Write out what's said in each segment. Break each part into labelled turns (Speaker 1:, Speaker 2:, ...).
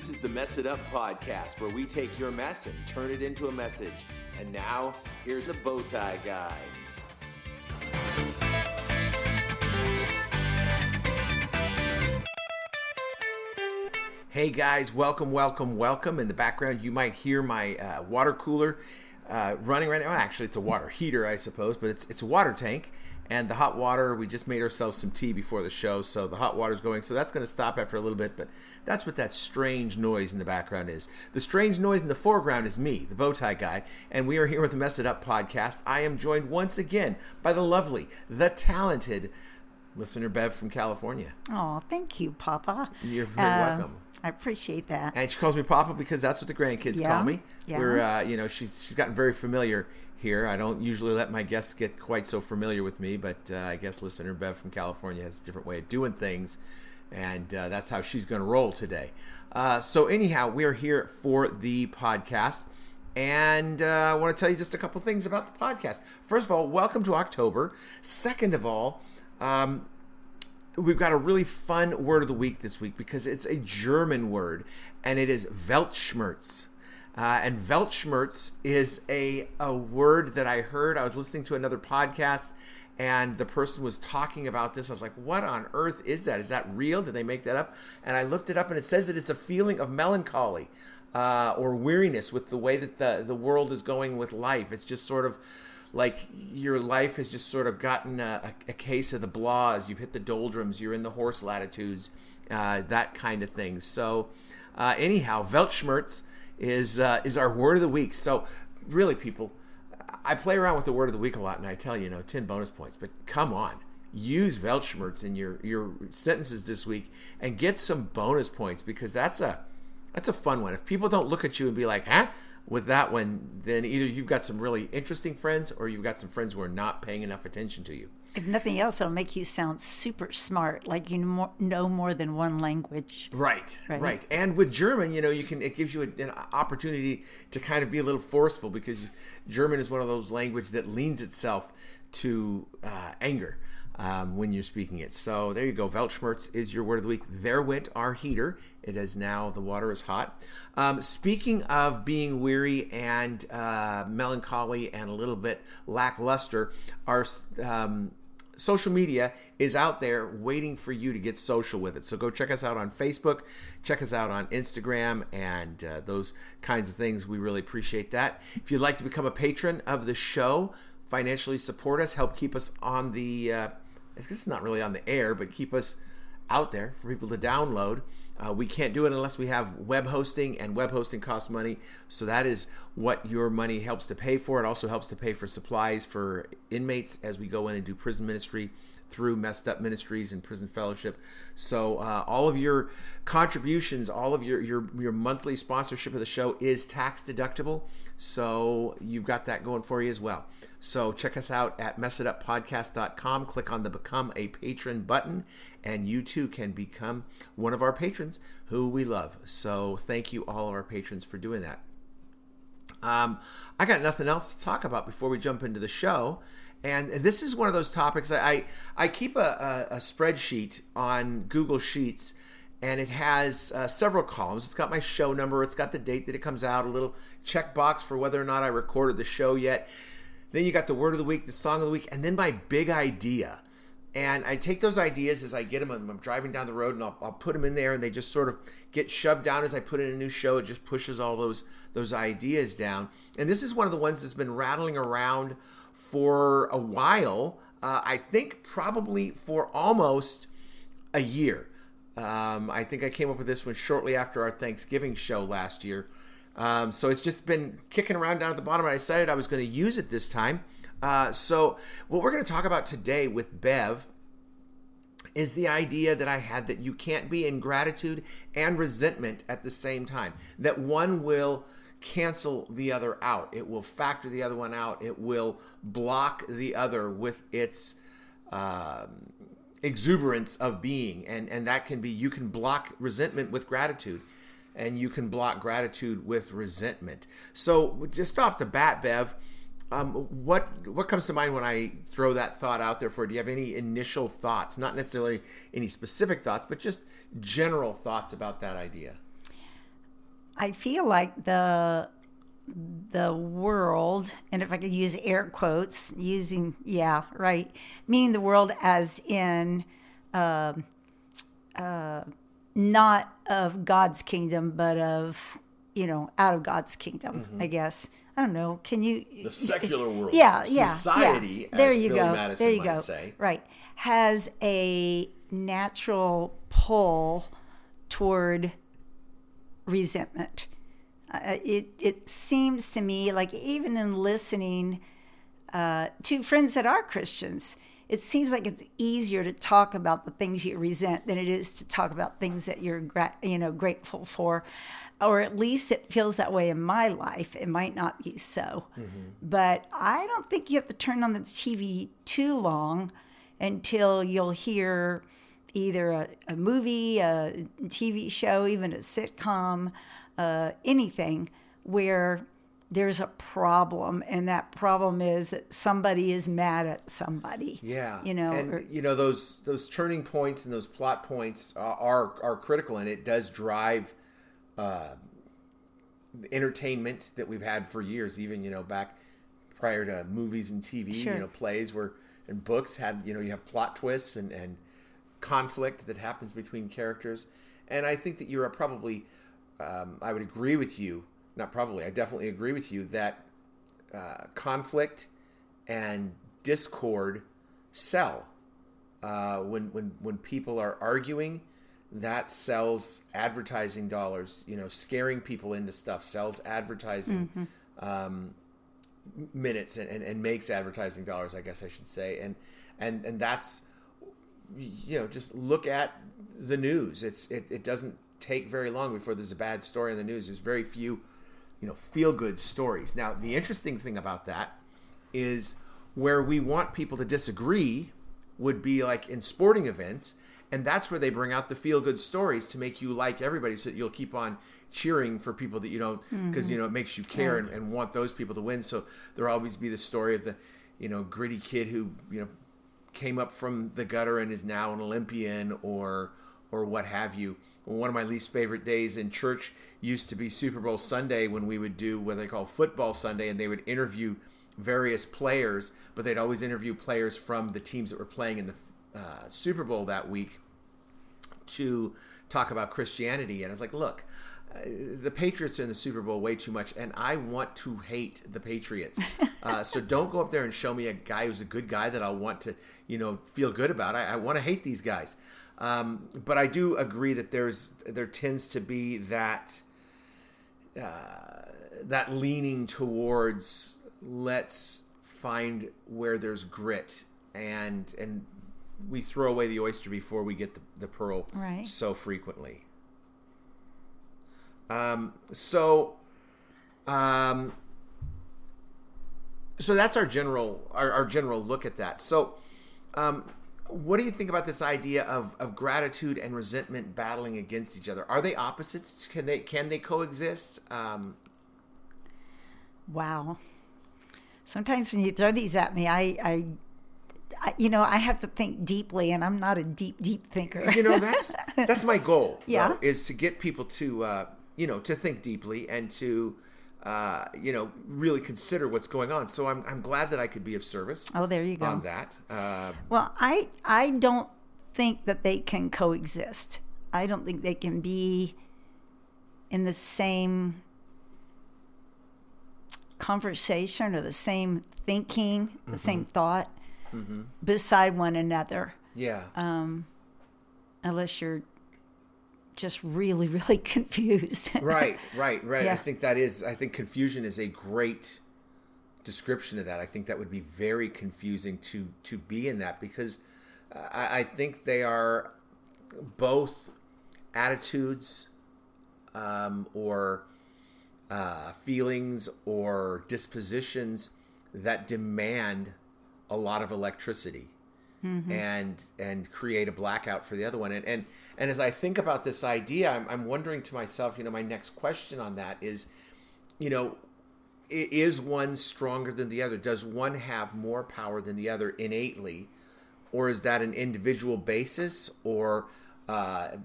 Speaker 1: This is the Mess It Up podcast where we take your mess and turn it into a message. And now, here's the Bowtie Guy. Hey guys, welcome, welcome, welcome. In the background, you might hear my uh, water cooler uh, running right now. Actually, it's a water heater, I suppose, but it's it's a water tank. And the hot water, we just made ourselves some tea before the show, so the hot water's going. So that's going to stop after a little bit, but that's what that strange noise in the background is. The strange noise in the foreground is me, the bow tie guy, and we are here with the Mess It Up podcast. I am joined once again by the lovely, the talented listener Bev from California.
Speaker 2: Oh, thank you, Papa.
Speaker 1: You're very uh, welcome.
Speaker 2: I appreciate that.
Speaker 1: And she calls me Papa because that's what the grandkids
Speaker 2: yeah,
Speaker 1: call me.
Speaker 2: Yeah.
Speaker 1: We're, uh, you know, she's she's gotten very familiar here. I don't usually let my guests get quite so familiar with me, but uh, I guess listener Bev from California has a different way of doing things, and uh, that's how she's going to roll today. Uh, so anyhow, we are here for the podcast. And uh, I want to tell you just a couple things about the podcast. First of all, welcome to October. Second of all, um, we've got a really fun word of the week this week because it's a German word and it is Weltschmerz. Uh, and Weltschmerz is a, a word that I heard. I was listening to another podcast and the person was talking about this. I was like, what on earth is that? Is that real? Did they make that up? And I looked it up and it says that it's a feeling of melancholy uh, or weariness with the way that the, the world is going with life. It's just sort of like your life has just sort of gotten a, a, case of the blahs. You've hit the doldrums. You're in the horse latitudes, uh, that kind of thing. So, uh, anyhow, Weltschmerz is uh, is our word of the week. So, really, people, I play around with the word of the week a lot, and I tell you, you know, ten bonus points. But come on, use Weltschmerz in your your sentences this week and get some bonus points because that's a that's a fun one. If people don't look at you and be like, "Huh," with that one, then either you've got some really interesting friends or you've got some friends who are not paying enough attention to you.
Speaker 2: If nothing else, it'll make you sound super smart, like you know more than one language.
Speaker 1: Right, right, right. And with German, you know, you can it gives you an opportunity to kind of be a little forceful because German is one of those languages that leans itself to uh, anger um, when you're speaking it. So there you go. Weltschmerz is your word of the week. There went our heater. It is now, the water is hot. Um, speaking of being weary and uh, melancholy and a little bit lackluster, our um, social media is out there waiting for you to get social with it. So go check us out on Facebook, check us out on Instagram, and uh, those kinds of things. We really appreciate that. If you'd like to become a patron of the show, financially support us, help keep us on the uh, it's not really on the air, but keep us out there for people to download. Uh, we can't do it unless we have web hosting, and web hosting costs money. So that is what your money helps to pay for. It also helps to pay for supplies for inmates as we go in and do prison ministry through Messed Up Ministries and Prison Fellowship. So uh, all of your contributions, all of your, your your monthly sponsorship of the show is tax deductible. So you've got that going for you as well. So check us out at messituppodcast.com. Click on the Become a Patron button, and you too can become one of our patrons who we love. So thank you, all of our patrons, for doing that. Um, I got nothing else to talk about before we jump into the show. And this is one of those topics I, I keep a, a, a spreadsheet on Google Sheets and it has uh, several columns. It's got my show number, it's got the date that it comes out, a little checkbox for whether or not I recorded the show yet. Then you got the word of the week, the song of the week, and then my big idea. And I take those ideas as I get them. I'm driving down the road, and I'll, I'll put them in there, and they just sort of get shoved down as I put in a new show. It just pushes all those those ideas down. And this is one of the ones that's been rattling around for a while. Uh, I think probably for almost a year. Um, I think I came up with this one shortly after our Thanksgiving show last year. Um, so it's just been kicking around down at the bottom. I decided I was going to use it this time. Uh, so what we're going to talk about today with Bev is the idea that I had that you can't be in gratitude and resentment at the same time. That one will cancel the other out. It will factor the other one out. It will block the other with its um, exuberance of being, and and that can be you can block resentment with gratitude and you can block gratitude with resentment. So, just off the bat, Bev, um, what what comes to mind when I throw that thought out there for? Do you have any initial thoughts? Not necessarily any specific thoughts, but just general thoughts about that idea.
Speaker 2: I feel like the the world, and if I could use air quotes, using yeah, right, meaning the world as in uh, uh, not of God's kingdom, but of you know out of God's kingdom. I guess I don't know. Can you
Speaker 1: The secular world.
Speaker 2: yeah, yeah,
Speaker 1: Society,
Speaker 2: yeah. There
Speaker 1: as
Speaker 2: you
Speaker 1: Billy
Speaker 2: go.
Speaker 1: Madison
Speaker 2: there you
Speaker 1: might
Speaker 2: go.
Speaker 1: say.
Speaker 2: Right, has a natural pull toward resentment. Uh, it it seems to me like even in listening uh, to friends that are Christians, it seems like it's easier to talk about the things you resent than it is to talk about things that you're gra- you know grateful for, or at least it feels that way in my life. It might not be so, but I don't think you have to turn on the TV too long until you'll hear either a, a movie, a TV show, even a sitcom, uh, anything where there's a problem, and that problem is that somebody is mad at somebody.
Speaker 1: Yeah,
Speaker 2: you know,
Speaker 1: and
Speaker 2: or-
Speaker 1: you know those those turning points and those plot points are are, critical, and it does drive uh, entertainment that we've had for years. Even you know back prior to movies and TV,
Speaker 2: Sure.
Speaker 1: you know plays where and books had you know you have plot twists and and conflict that happens between characters, and I think that you're probably um, I would agree with you. Not probably, I definitely agree with you that uh, conflict and discord sell. Uh, when when when people are arguing, that sells advertising dollars. You know, scaring people into stuff sells advertising um, minutes and, and, and makes advertising dollars. I guess I should say, and and and that's you know just look at the news. It's it, it doesn't take very long before there's a bad story in the news. There's very few you know feel good stories. Now the interesting thing about that is where we want people to disagree would be like in sporting events and that's where they bring out the feel good stories to make you like everybody so that you'll keep on cheering for people that you don't because you know it makes you mm-hmm. care and, and want those people to win. So there'll always be the story of the you know gritty kid who you know came up from the gutter and is now an olympian or or what have you one of my least favorite days in church used to be super bowl sunday when we would do what they call football sunday and they would interview various players but they'd always interview players from the teams that were playing in the uh, super bowl that week to talk about christianity and i was like look uh, the Patriots are in the Super Bowl way too much, and I want to hate the Patriots. Uh, so don't go up there and show me a guy who's a good guy that I'll want to, you know, feel good about. I, I want to hate these guys. Um, but I do agree that there's there tends to be that uh, that leaning towards let's find where there's grit and and we throw away the oyster before we get the, the pearl
Speaker 2: Right.
Speaker 1: so frequently. Um, so, um, so that's our general our, our general look at that. So, um, what do you think about this idea of, of gratitude and resentment battling against each other? Are they opposites? Can they can they coexist? Um,
Speaker 2: Wow. Sometimes when you throw these at me, I, I, I, you know, I have to think deeply, and I'm not a deep, deep thinker.
Speaker 1: you know that's that's my goal.
Speaker 2: Yeah.
Speaker 1: though, is to get people to uh, you know to think deeply and to uh, you know really consider what's going on. So I'm I'm glad that I could be of service.
Speaker 2: Oh, there you go.
Speaker 1: On that, uh,
Speaker 2: Well, I I don't think that they can coexist. I don't think they can be in the same conversation or the same thinking, the same thought beside one another,
Speaker 1: yeah, Um,
Speaker 2: unless you're just really, really confused.
Speaker 1: right, right, right. I think that is. I think confusion is a great description of that. I think that would be very confusing to to be in that because uh, I, I think they are both attitudes um, or uh, feelings or dispositions that demand a lot of electricity and and create a blackout for the other one. And and, and as I think about this idea I'm, I'm wondering to myself you know my next question on that is you know is one stronger than the other? Does one have more power than the other innately? Or is that an individual basis? Or uh,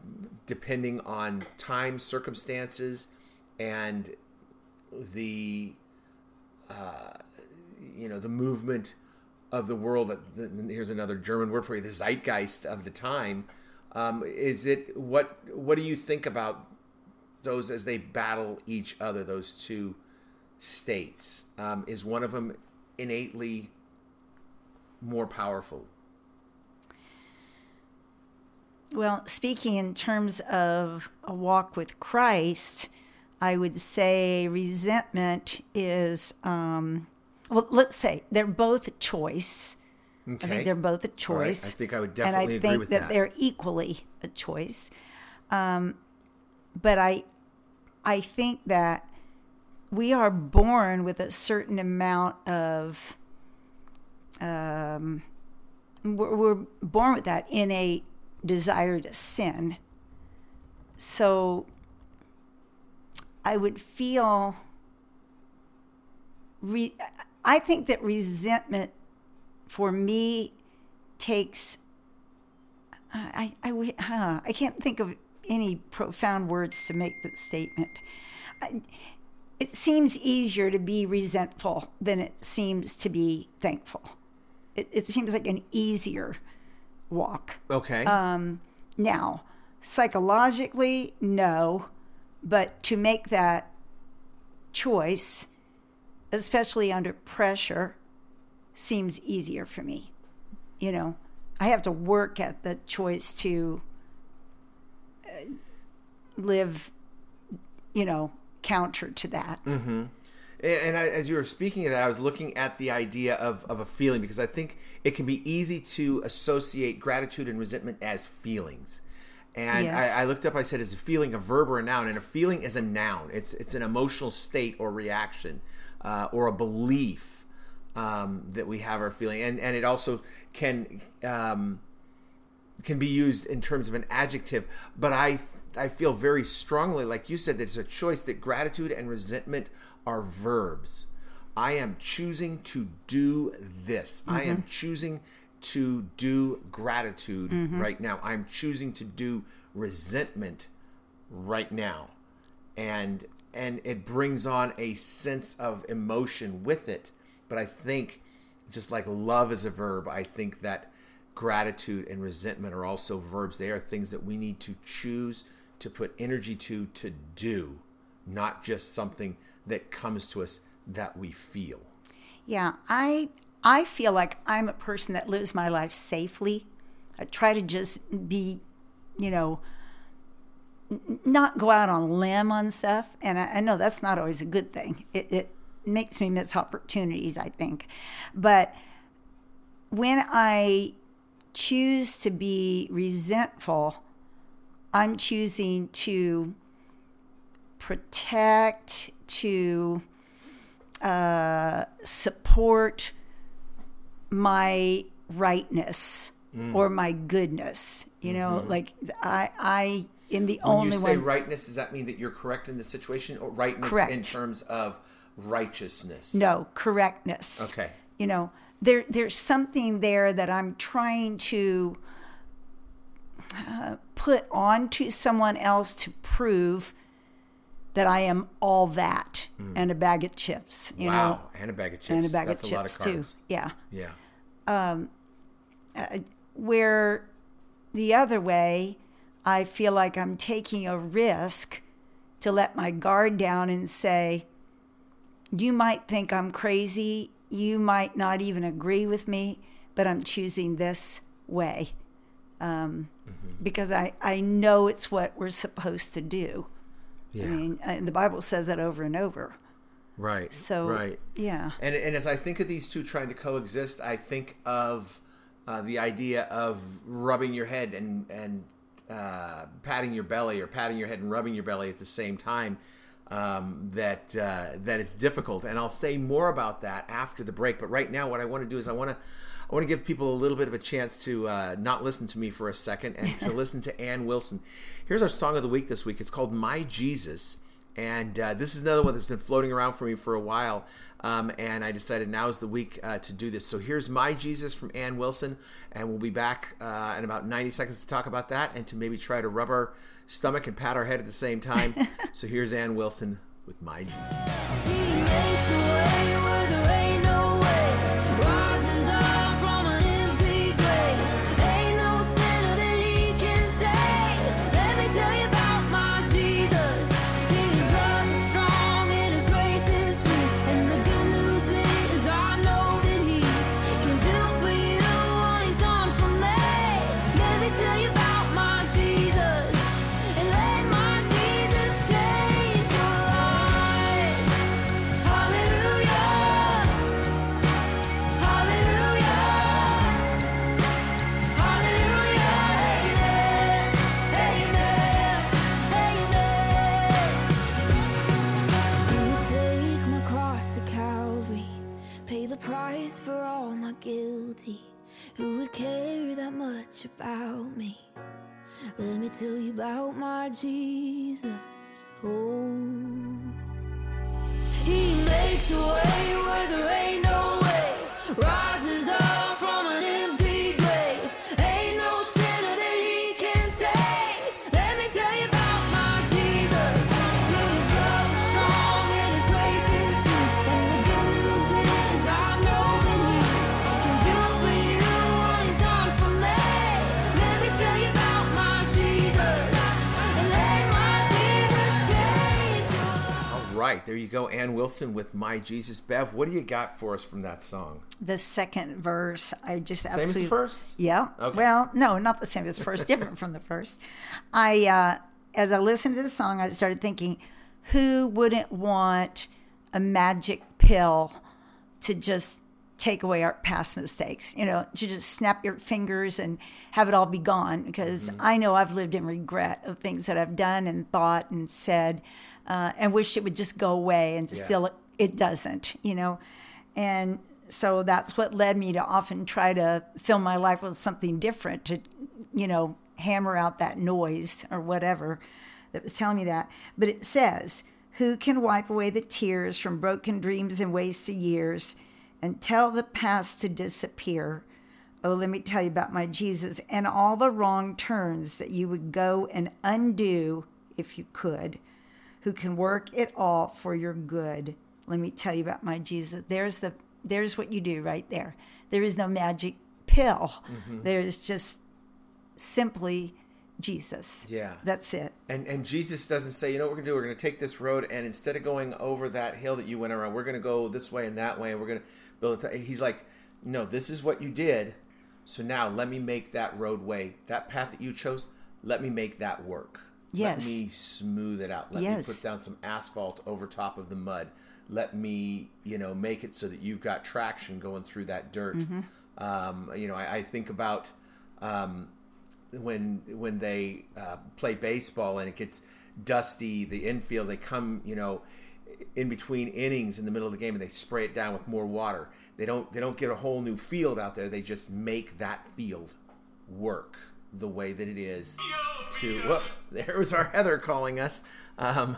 Speaker 1: depending on time circumstances and the uh, you know the movement of the world. Here's another German word for you: the zeitgeist of the time. Um, is it what? What do you think about those as they battle each other? Those two states. Um, is one of them innately more powerful?
Speaker 2: Well, speaking in terms of a walk with Christ, I would say resentment is, um, well, let's say they're both a choice.
Speaker 1: Okay.
Speaker 2: I think they're both a choice.
Speaker 1: Right. I think I would
Speaker 2: and I
Speaker 1: definitely agree
Speaker 2: think
Speaker 1: with
Speaker 2: that,
Speaker 1: that.
Speaker 2: they're equally a choice. Um, but I, I think that we are born with a certain amount of, um, we're, we're born with that innate desire to sin. So I would feel, re- I think that resentment for me takes, I, I, I, huh, I can't think of any profound words to make that statement. I, it seems easier to be resentful than it seems to be thankful. It, it seems like an easier walk.
Speaker 1: okay.
Speaker 2: Um, now, psychologically, no, but to make that choice, especially under pressure, seems easier for me. You know, I have to work at the choice to uh, live, you know, counter to that.
Speaker 1: And I, as you were speaking of that, I was looking at the idea of, of a feeling because I think it can be easy to associate gratitude and resentment as feelings. And
Speaker 2: Yes.
Speaker 1: I, I looked up, I said, is a feeling a verb or a noun? And a feeling is a noun. It's it's an emotional state or reaction uh, or a belief um, that we have our feeling. And and it also can um, can be used in terms of an adjective, but I I feel very strongly, like you said, that it's a choice that gratitude and resentment are verbs. I am choosing to do this. I am choosing to do gratitude right now. I'm choosing to do resentment right now. And and it brings on a sense of emotion with it. But I think just like love is a verb, I think that gratitude and resentment are also verbs. They are things that we need to choose to put energy to to do, not just something that comes to us that we feel.
Speaker 2: Yeah, I I feel like I'm a person that lives my life safely. I try to just be, you know, not go out on a limb on stuff, and I, I know that's not always a good thing. It, it makes me miss opportunities, I think, but when I choose to be resentful, I'm choosing to protect, to uh, support my rightness or my goodness. You know, like I, I am the
Speaker 1: Mm. When
Speaker 2: only
Speaker 1: you say
Speaker 2: one.
Speaker 1: rightness, does that mean that you're correct in the situation, or rightness in terms of righteousness?
Speaker 2: no correctness.
Speaker 1: Okay.
Speaker 2: You know, there there's something there that I'm trying to uh, put onto someone else to prove that I am all that and a bag of chips. You know,
Speaker 1: Mm. wow, and a bag of chips.
Speaker 2: and a bag
Speaker 1: That's
Speaker 2: of
Speaker 1: a lot
Speaker 2: chips
Speaker 1: of
Speaker 2: too. Yeah.
Speaker 1: Yeah.
Speaker 2: where the other way, I feel like I'm taking a risk to let my guard down and say, You might think I'm crazy. You might not even agree with me, but I'm choosing this way um, because I, I know it's what we're supposed to do.
Speaker 1: Yeah.
Speaker 2: I mean, uh, the Bible says it over and over.
Speaker 1: right.
Speaker 2: So,
Speaker 1: right.
Speaker 2: yeah.
Speaker 1: And, and as I think of these two trying to coexist, I think of uh, the idea of rubbing your head and and uh, patting your belly, or patting your head and rubbing your belly at the same time. Um, that uh, that it's difficult, and I'll say more about that after the break. But right now, what I want to do is I want to I want to give people a little bit of a chance to uh, not listen to me for a second and to listen to Ann Wilson. Here's our song of the week this week. It's called "My Jesus." And uh, this is another one that's been floating around for me for a while. Um, and I decided now is the week uh, to do this. So here's My Jesus from Ann Wilson. And we'll be back uh, in about 90 seconds to talk about that and to maybe try to rub our stomach and pat our head at the same time. so here's Ann Wilson with My Jesus.
Speaker 3: About me? Let me tell you about my Jesus. Oh, He makes a way where there ain't no
Speaker 1: there you go. Ann Wilson with My Jesus. Bev, what do you got for us from that song?
Speaker 2: The second verse, I just
Speaker 1: Same
Speaker 2: absolutely.
Speaker 1: as the first?
Speaker 2: Yeah.
Speaker 1: Okay.
Speaker 2: Well, no, not the same as the first, different from the first. I, uh, as I listened to the song, I started thinking, who wouldn't want a magic pill to just take away our past mistakes? You know, to just snap your fingers and have it all be gone. Because I know I've lived in regret of things that I've done and thought and said, uh, and wish it would just go away. And
Speaker 1: Yeah.
Speaker 2: still, it doesn't. You know, and so that's what led me to often try to fill my life with something different to you know hammer out that noise or whatever that was telling me that but it says who can wipe away the tears from broken dreams and wasted years and tell the past to disappear oh let me tell you about my jesus and all the wrong turns that you would go and undo if you could who can work it all for your good. Let me tell you about my Jesus. There's the there's what you do right there. There is no magic pill.
Speaker 1: Mm-hmm.
Speaker 2: There's just simply Jesus.
Speaker 1: Yeah.
Speaker 2: That's it.
Speaker 1: And and Jesus doesn't say, you know what we're gonna do? We're gonna take this road, and instead of going over that hill that you went around, we're gonna go this way and that way, and we're gonna build it. He's like, no, this is what you did. So now let me make that roadway, that path that you chose. Let me make that work.
Speaker 2: Yes.
Speaker 1: Let me smooth it out. Let me put down some asphalt over top of the mud. Let me, you know, make it so that you've got traction going through that dirt.
Speaker 2: Mm-hmm.
Speaker 1: Um, you know, I, I think about um, when when they uh, play baseball and it gets dusty, the infield, they come, you know, in between innings in the middle of the game and they spray it down with more water. They don't they don't get a whole new field out there. They just make that field work the way that it is to whoop, there was our Heather calling us. Um,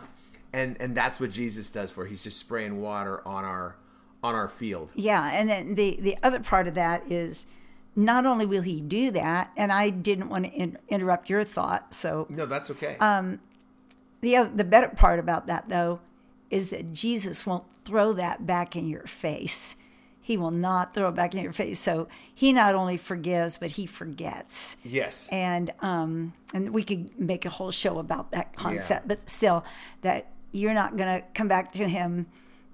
Speaker 1: and and that's what Jesus does for. He's just spraying water on our on our field.
Speaker 2: Yeah, and then the the other part of that is not only will he do that, and I didn't want to in, interrupt your thought, so
Speaker 1: No, that's okay.
Speaker 2: the the better part about that though is that Jesus won't throw that back in your face. He will not throw it back in your face. So he not only forgives, but he forgets.
Speaker 1: yes.
Speaker 2: And um, and we could make a whole show about that concept, but still, that you're not going to come back to him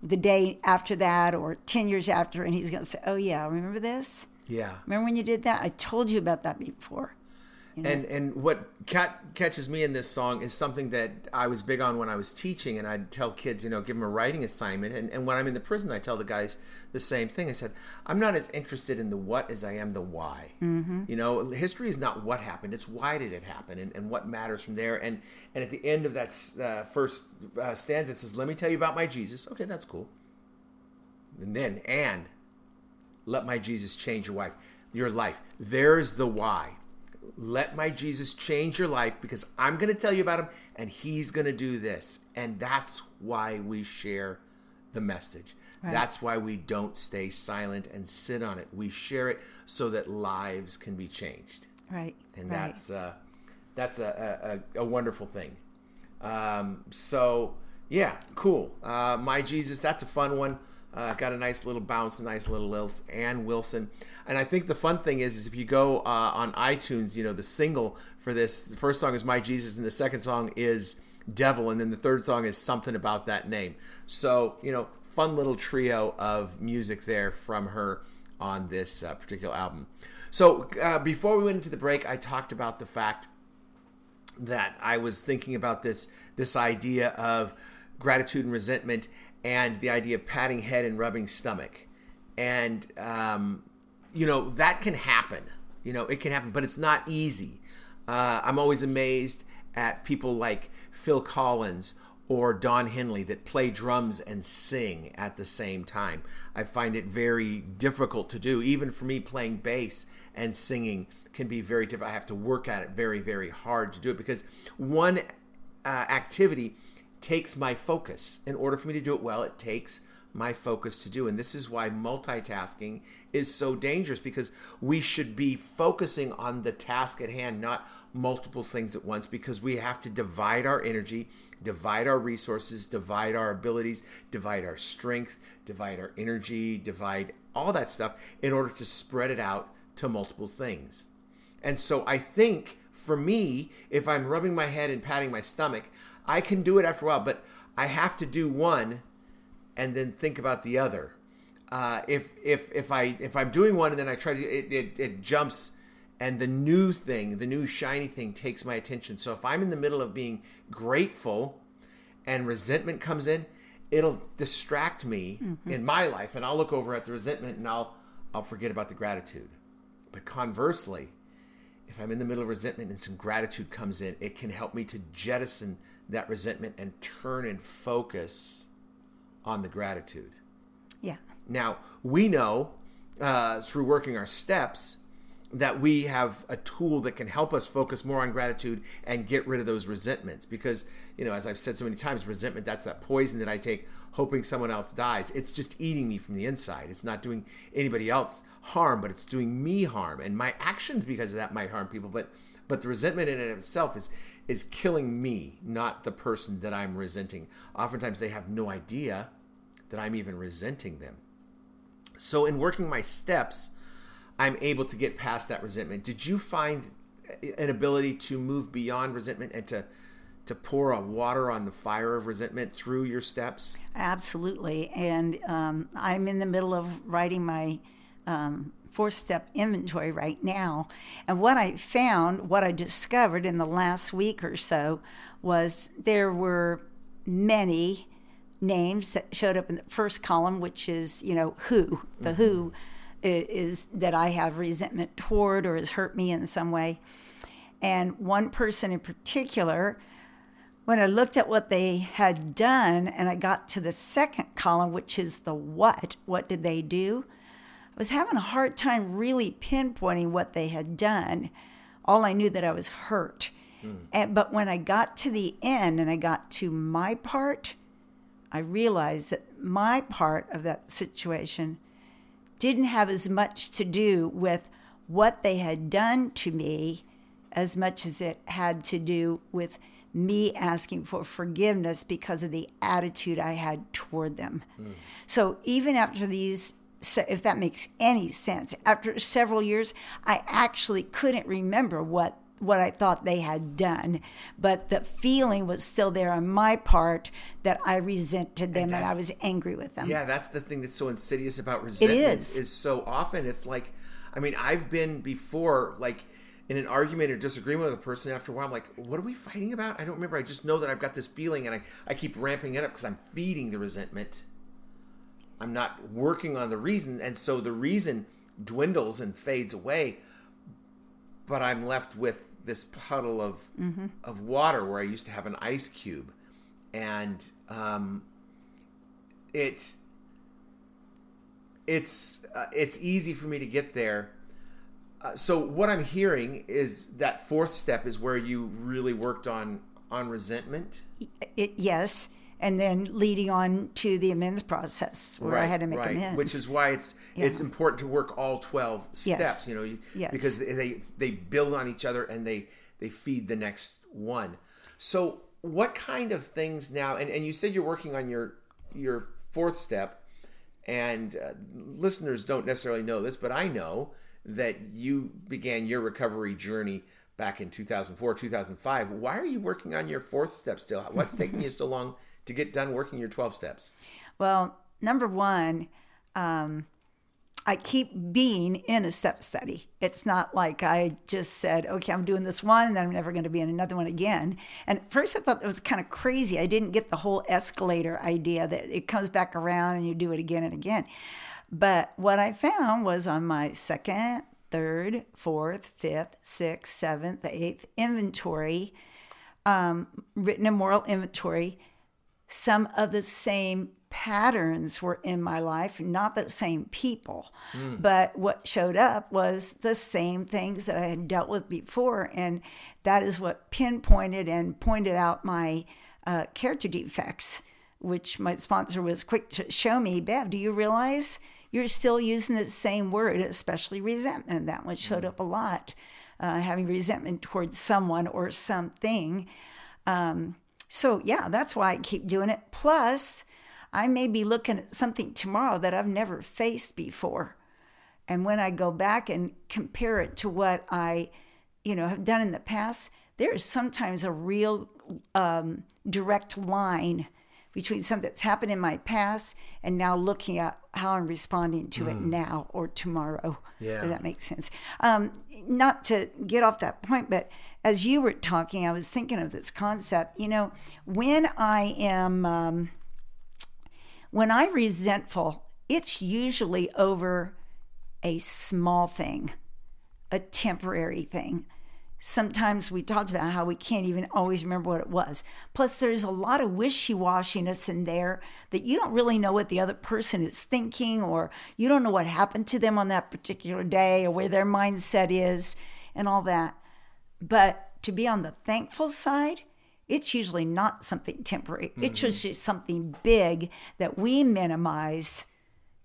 Speaker 2: the day after that or ten years after, and he's going to say, "Oh yeah, remember this?
Speaker 1: yeah.
Speaker 2: Remember when you did that? I told you about that before."
Speaker 1: And and what cat catches me in this song is something that I was big on when I was teaching, and I'd tell kids, you know, give them a writing assignment. And, and when I'm in the prison, I tell the guys the same thing. I said, I'm not as interested in the what as I am the why. Mm-hmm. You know, history is not what happened; it's why did it happen, and, and what matters from there. And and at the end of that uh, first uh, stanza, it says, "Let me tell you about my Jesus." Okay, that's cool. And then and let my Jesus change your life, your life. There's the why let my Jesus change your life because I'm going to tell you about him and he's going to do this. And that's why we share the message.
Speaker 2: Right.
Speaker 1: That's why we don't stay silent and sit on it. We share it so that lives can be changed.
Speaker 2: Right.
Speaker 1: And
Speaker 2: right.
Speaker 1: that's uh, that's a, a, a wonderful thing. Um, so yeah, cool. Uh, my Jesus, that's a fun one. Uh, got a nice little bounce, a nice little lilt. Ann Wilson, and I think the fun thing is, is if you go uh, on iTunes, you know the single for this, the first song is My Jesus, and the second song is Devil, and then the third song is something about that name. So you know, fun little trio of music there from her on this uh, particular album. So uh, before we went into the break, I talked about the fact that I was thinking about this this idea of gratitude and resentment and the idea of patting head and rubbing stomach. And um, you know that can happen. You know it can happen but it's not easy. Uh, i'm always amazed at people like phil collins or don henley that play drums and sing at the same time. I find it very difficult to do. Even for me playing bass and singing can be very difficult i have to work at it very very hard to do it because one uh, activity takes my focus. In order for me to do it well, it takes my focus to do. And this is why multitasking is so dangerous because we should be focusing on the task at hand, not multiple things at once, because we have to divide our energy, divide our resources, divide our abilities, divide our strength, divide our energy, divide all that stuff in order to spread it out to multiple things. And so I think for me, if I'm rubbing my head and patting my stomach, I can do it after a while, but I have to do one and then think about the other. Uh, if if if I if I'm doing one and then I try to it, it, it jumps and the new thing, the new shiny thing takes my attention. So if I'm in the middle of being grateful and resentment comes in, it'll distract me in my life and I'll look over at the resentment and I'll I'll forget about the gratitude. But conversely, if I'm in the middle of resentment and some gratitude comes in, it can help me to jettison that resentment and turn and focus on the gratitude.
Speaker 2: Yeah.
Speaker 1: Now, we know uh, through working our steps that we have a tool that can help us focus more on gratitude and get rid of those resentments. Because, you know, as I've said so many times, resentment, that's that poison that I take hoping someone else dies. It's just eating me from the inside. It's not doing anybody else harm, but it's doing me harm. And my actions because of that might harm people. But but the resentment in and of itself is is killing me, not the person that I'm resenting. Oftentimes they have no idea that I'm even resenting them. So in working my steps, I'm able to get past that resentment. Did you find an ability to move beyond resentment and to to pour a water on the fire of resentment through your steps?
Speaker 2: Absolutely. And um, I'm in the middle of writing my um, four step inventory right now. And what I found, what I discovered in the last week or so, was there were many names that showed up in the first column, which is, you know, who, the who mm-hmm. i- is that I have resentment toward or has hurt me in some way. And one person in particular, when I looked at what they had done and I got to the second column, which is the what, what did they do? I was having a hard time really pinpointing what they had done. All I knew that I was hurt. Hmm. And, but when I got to the end and I got to my part, I realized that my part of that situation didn't have as much to do with what they had done to me as much as it had to do with me asking for forgiveness because of the attitude I had toward them. Hmm. So even after these, se- if that makes any sense, after several years, I actually couldn't remember what what I thought they had done, but the feeling was still there on my part that I resented them and, I was angry with them.
Speaker 1: Yeah, that's the thing that's so insidious about resentment.
Speaker 2: is.
Speaker 1: Is so often it's like, I mean, I've been before like in an argument or disagreement with a person. After a while, I'm like, what are we fighting about? I don't remember. I just know that I've got this feeling, and I I keep ramping it up because I'm feeding the resentment. I'm not working on the reason, and so the reason dwindles and fades away. But I'm left with this puddle of of water where I used to have an ice cube, and um, it it's uh, it's easy for me to get there Uh, so what I'm hearing is that fourth step is where you really worked on on resentment.
Speaker 2: It, yes, and then leading on to the amends process where I had to make amends.
Speaker 1: Which is why it's it's important to work all twelve steps.
Speaker 2: Yes.
Speaker 1: You know,
Speaker 2: Yes.
Speaker 1: because they, they they build on each other and they they feed the next one. So what kind of things now? And and you said you're working on your your fourth step, and uh, listeners don't necessarily know this, but I know that you began your recovery journey back in 2004 2005 why are you working on your fourth step still what's taking you so long to get done working your 12 steps
Speaker 2: Well, number one, um, I keep being in a step study. It's not like I just said, okay, I'm doing this one and then I'm never going to be in another one again. And at first I thought it was kind of crazy. I didn't get the whole escalator idea that it comes back around and you do it again and again. But what I found was on my second, third, fourth, fifth, sixth, seventh, eighth inventory, um, written and moral inventory, some of the same patterns were in my life, not the same people. But what showed up was the same things that I had dealt with before. And that is what pinpointed and pointed out my uh, character defects, which my sponsor was quick to show me. Bev, do you realize you're still using the same word, especially resentment? That one showed up a lot, uh, having resentment towards someone or something. Um, so yeah, that's why I keep doing it. Plus, I may be looking at something tomorrow that I've never faced before. And when I go back and compare it to what I, you know, have done in the past, there is sometimes a real um, direct line between something that's happened in my past and now looking at how I'm responding to it now or tomorrow.
Speaker 1: Yeah.
Speaker 2: If that makes sense. Um, not to get off that point, but as you were talking, I was thinking of this concept. You know, when I am, um, when I'm resentful, it's usually over a small thing, a temporary thing. Sometimes we talked about how we can't even always remember what it was. Plus, there's a lot of wishy washiness in there that you don't really know what the other person is thinking, or you don't know what happened to them on that particular day, or where their mindset is, and all that. But to be on the thankful side, it's usually not something temporary. It's just something big that we minimize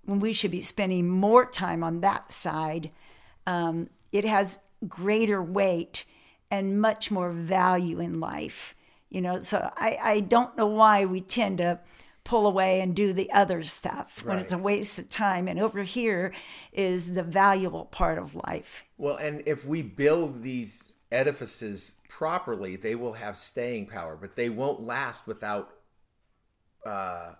Speaker 2: when we should be spending more time on that side. Um, it has greater weight and much more value in life. You know, so I, I don't know why we tend to pull away and do the other stuff when it's a waste of time. And over here is the valuable part of life.
Speaker 1: Well, and if we build these edifices properly, they will have staying power, but they won't last without uh,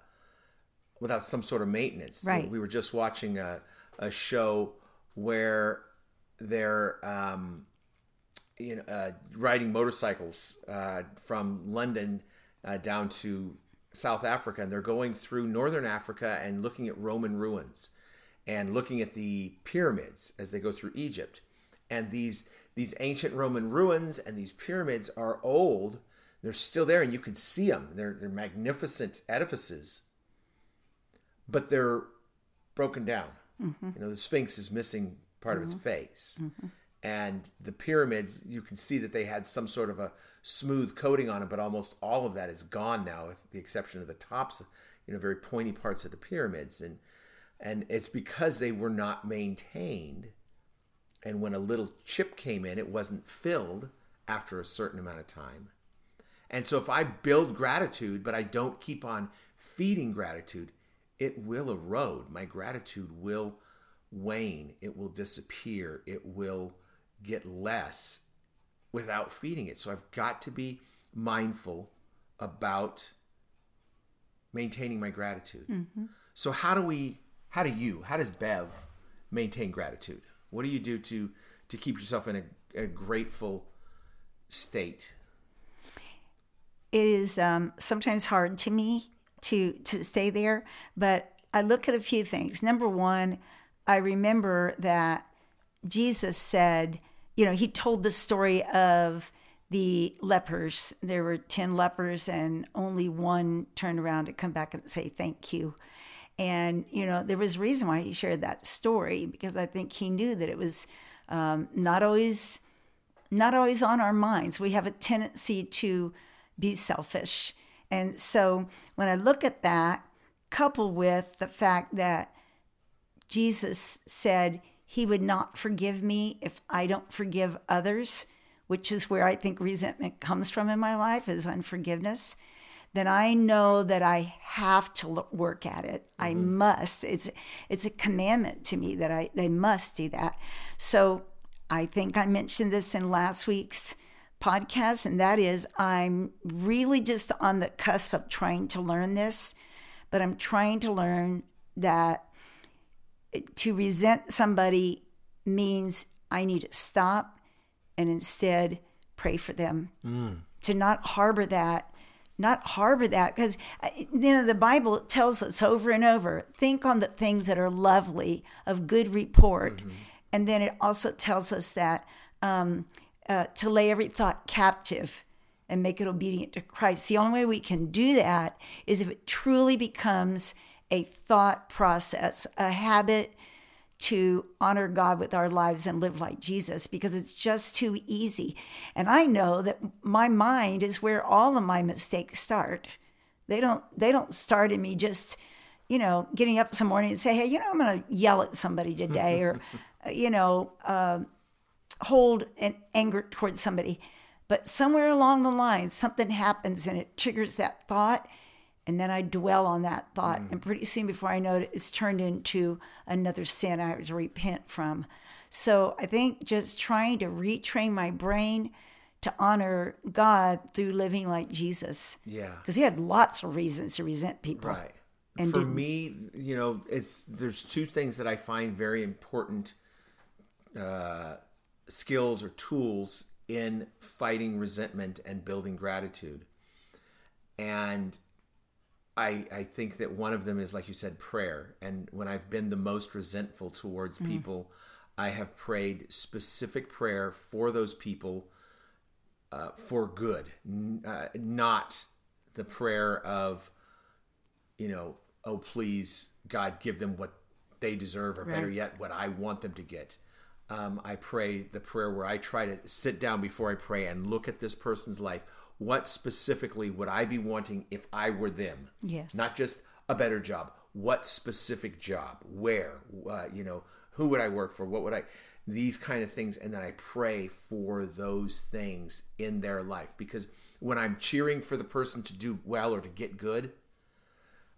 Speaker 1: without some sort of maintenance.
Speaker 2: Right.
Speaker 1: We were just watching a, a show where they're um, you know uh, riding motorcycles uh, from London uh, down to South Africa, and they're going through northern Africa and looking at Roman ruins and looking at the pyramids as they go through Egypt. And these these ancient Roman ruins and these pyramids are old. They're still there, and you can see them. They're they're magnificent edifices, but they're broken down. You know, the Sphinx is missing part of its mm-hmm. face, mm-hmm. and the pyramids. You can see that they had some sort of a smooth coating on them, but almost all of that is gone now, with the exception of the tops. You know, very pointy parts of the pyramids, and and it's because they were not maintained. And when a little chip came in it wasn't filled after a certain amount of time. And so if i build gratitude but i don't keep on feeding gratitude it will erode. My gratitude will wane it will disappear it will get less without feeding it. So i've got to be mindful about maintaining my gratitude. So how do we how do you how does bev maintain gratitude? What do you do to to keep yourself in a, a grateful state?
Speaker 2: It is um, sometimes hard to me to to stay there but i look at a few things. Number one i remember that jesus said you know he told the story of the lepers there were 10 lepers and only one turned around to come back and say thank you and you know there was a reason why he shared that story because i think he knew that it was um, not always not always on our minds. We have a tendency to be selfish. And so when I look at that, coupled with the fact that Jesus said he would not forgive me if I don't forgive others, which is where I think resentment comes from in my life is unforgiveness, then I know that I have to lo- work at it. I mm-hmm. must. It's it's a commandment to me that I they must do that. So I think I mentioned this in last week's podcast, and that is I'm really just on the cusp of trying to learn this, but I'm trying to learn that to resent somebody means I need to stop and instead pray for them. To not harbor that, not harbor that, because you know the Bible tells us over and over: think on the things that are lovely, of good report, and then it also tells us that um, uh, to lay every thought captive and make it obedient to Christ. The only way we can do that is if it truly becomes a thought process, a habit to honor God with our lives and live like Jesus because it's just too easy. And I know that my mind is where all of my mistakes start. They don't they don't start in me just, you know, getting up some morning and say, "Hey, you know, I'm going to yell at somebody today," or, you know, uh, hold an anger towards somebody. But somewhere along the line, something happens and it triggers that thought. And then I dwell on that thought. And pretty soon, before I know it, it's turned into another sin I have to repent from. So I think just trying to retrain my brain to honor God through living like Jesus.
Speaker 1: Yeah.
Speaker 2: Because he had lots of reasons to resent people.
Speaker 1: Right.
Speaker 2: And
Speaker 1: For
Speaker 2: didn't.
Speaker 1: me, you know, it's there's two things that I find very important uh, skills or tools in fighting resentment and building gratitude. And I I think that one of them is like you said prayer. And when I've been the most resentful towards people, I have prayed specific prayer for those people uh, for good, N- uh, not the prayer of you know, oh please, God, give them what they deserve, or better yet, what I want them to get. Um, I pray the prayer where I try to sit down before I pray and look at this person's life. What specifically would I be wanting if I were them?
Speaker 2: Yes.
Speaker 1: Not just a better job. What specific job? Where? Uh, you know, who would I work for? What would I? These kind of things, and then I pray for those things in their life because when I'm cheering for the person to do well or to get good,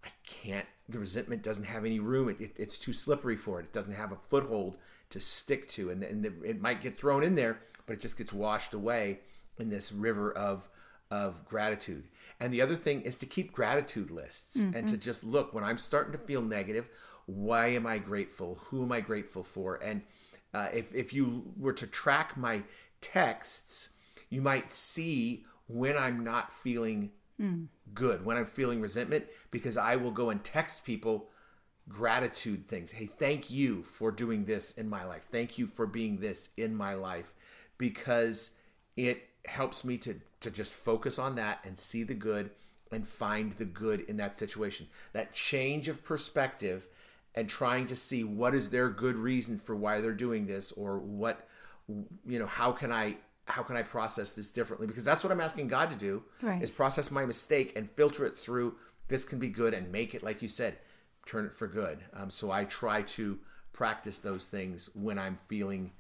Speaker 1: I can't. The resentment doesn't have any room. It, it, it's too slippery for it. It doesn't have a foothold to stick to, and, and it might get thrown in there, but it just gets washed away in this river of of gratitude. And the other thing is to keep gratitude lists and to just look when I'm starting to feel negative. Why am I grateful? Who am I grateful for? And uh, if if you were to track my texts, you might see when I'm not feeling good, when I'm feeling resentment, because I will go and text people gratitude things. Hey, thank you for doing this in my life. Thank you for being this in my life because it helps me to to just focus on that and see the good and find the good in that situation. That change of perspective and trying to see what is their good reason for why they're doing this or what you know, how can I how can I process this differently? Because that's what I'm asking God to do
Speaker 2: Right.
Speaker 1: is process my mistake and filter it through this can be good and make it like you said, turn it for good. Um, so I try to practice those things when I'm feeling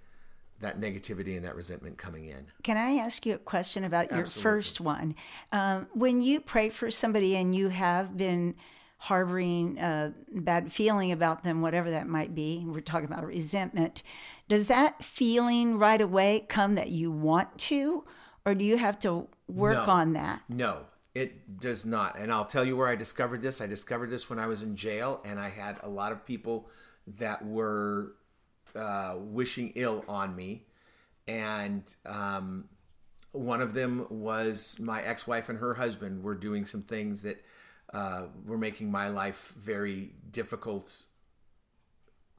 Speaker 1: that negativity and that resentment coming in.
Speaker 2: Can I ask you a question about your
Speaker 1: Absolutely.
Speaker 2: first one? Um, when you pray for somebody and you have been harboring a bad feeling about them, whatever that might be, we're talking about resentment, does that feeling right away come that you want to, or do you have to work
Speaker 1: No.
Speaker 2: on that?
Speaker 1: No, it does not. And I'll tell you where I discovered this. I discovered this when I was in jail, and I had a lot of people that were uh, wishing ill on me. And um, one of them was my ex wife and her husband were doing some things that uh, were making my life very difficult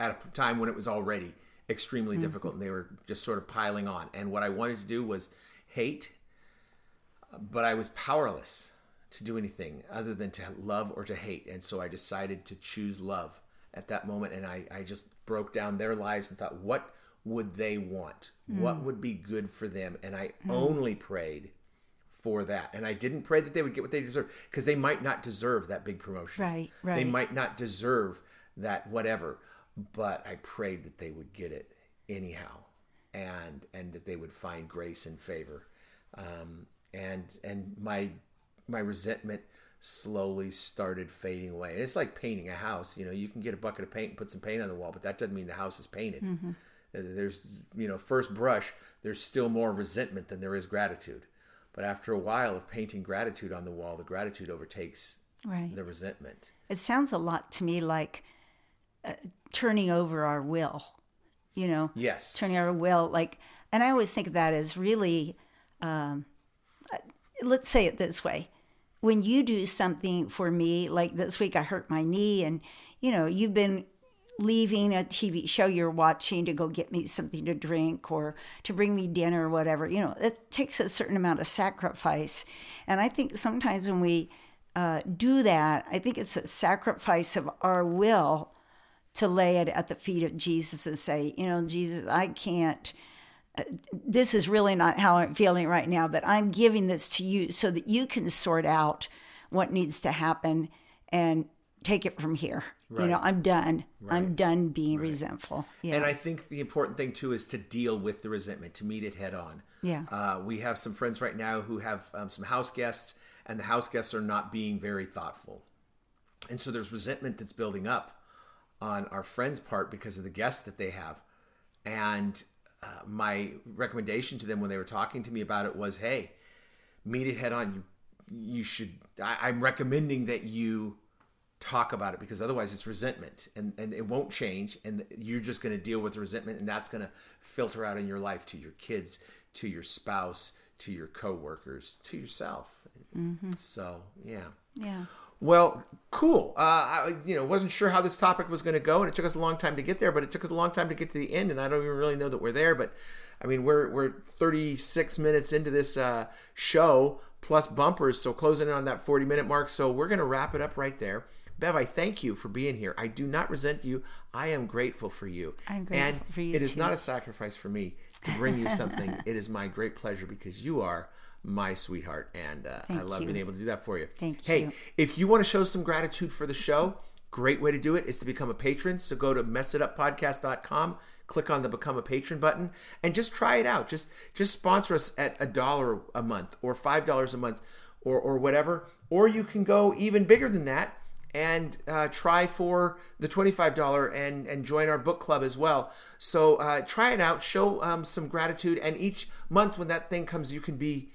Speaker 1: at a time when it was already extremely difficult and they were just sort of piling on. And what I wanted to do was hate but I was powerless to do anything other than to love or to hate. And so I decided to choose love at that moment. And I, I just broke down their lives and thought, what would they want? What would be good for them? And I only prayed for that. And I didn't pray that they would get what they deserve because they might not deserve that big promotion.
Speaker 2: Right,
Speaker 1: They might not deserve that whatever, but I prayed that they would get it anyhow and and that they would find grace and favor. Um, and and my my resentment slowly started fading away. It's like painting a house. You know, you can get a bucket of paint and put some paint on the wall, but that doesn't mean the house is painted. Uh, There's, you know, first brush, there's still more resentment than there is gratitude. But after a while of painting gratitude on the wall, the gratitude overtakes
Speaker 2: Right.
Speaker 1: the resentment.
Speaker 2: It sounds a lot to me like uh, turning over our will, you know?
Speaker 1: Yes.
Speaker 2: Turning our will, like, and I always think of that as really, um, uh, let's say it this way. When you do something for me, like this week I hurt my knee, and, you know, you've been leaving a TV show you're watching to go get me something to drink or to bring me dinner or whatever, you know, it takes a certain amount of sacrifice. And I think sometimes when we uh, do that, I think it's a sacrifice of our will to lay it at the feet of Jesus and say, you know, Jesus, I can't. This is really not how I'm feeling right now, but I'm giving this to you so that you can sort out what needs to happen and take it from here. You know, I'm done. I'm done being resentful. Yeah.
Speaker 1: And I think the important thing too is to deal with the resentment, to meet it head on.
Speaker 2: Yeah.
Speaker 1: Uh, we have some friends right now who have um, some house guests, and the house guests are not being very thoughtful. And so there's resentment that's building up on our friend's part because of the guests that they have. And uh, my recommendation to them when they were talking to me about it was, hey, meet it head on. You you should. I, I'm recommending that you talk about it because otherwise it's resentment and, and it won't change and you're just going to deal with the resentment and that's going to filter out in your life to your kids to your spouse to your coworkers to yourself so yeah
Speaker 2: yeah.
Speaker 1: Well, cool. Uh, I, you know, wasn't sure how this topic was going to go, and it took us a long time to get there. But it took us a long time to get to the end, and I don't even really know that we're there. But I mean, we're we're 36 minutes into this uh, show plus bumpers, so closing in on that 40 minute mark. So we're going to wrap it up right there. Bev, I thank you for being here. I do not resent you. I am grateful for you.
Speaker 2: I'm grateful
Speaker 1: and
Speaker 2: for you,
Speaker 1: It is
Speaker 2: too.
Speaker 1: not a sacrifice for me to bring you something. it is my great pleasure because you are my sweetheart, and uh, I love
Speaker 2: you.
Speaker 1: being able to do that for you.
Speaker 2: Thank
Speaker 1: hey,
Speaker 2: you.
Speaker 1: if you want to show some gratitude for the show, great way to do it is to become a patron. So go to messituppodcast.com, click on the become a patron button, and just try it out. Just just sponsor us at a dollar a month or five dollars a month or or whatever. Or you can go even bigger than that and uh, try for the $25 and, and join our book club as well. So uh, try it out, show um, some gratitude, and each month when that thing comes, you can be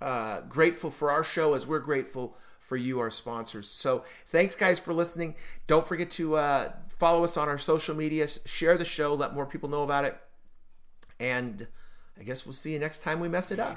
Speaker 1: uh, grateful for our show as we're grateful for you, our sponsors. So thanks, guys, for listening. Don't forget to uh, follow us on our social medias, share the show, let more people know about it. And I guess we'll see you next time we mess it up.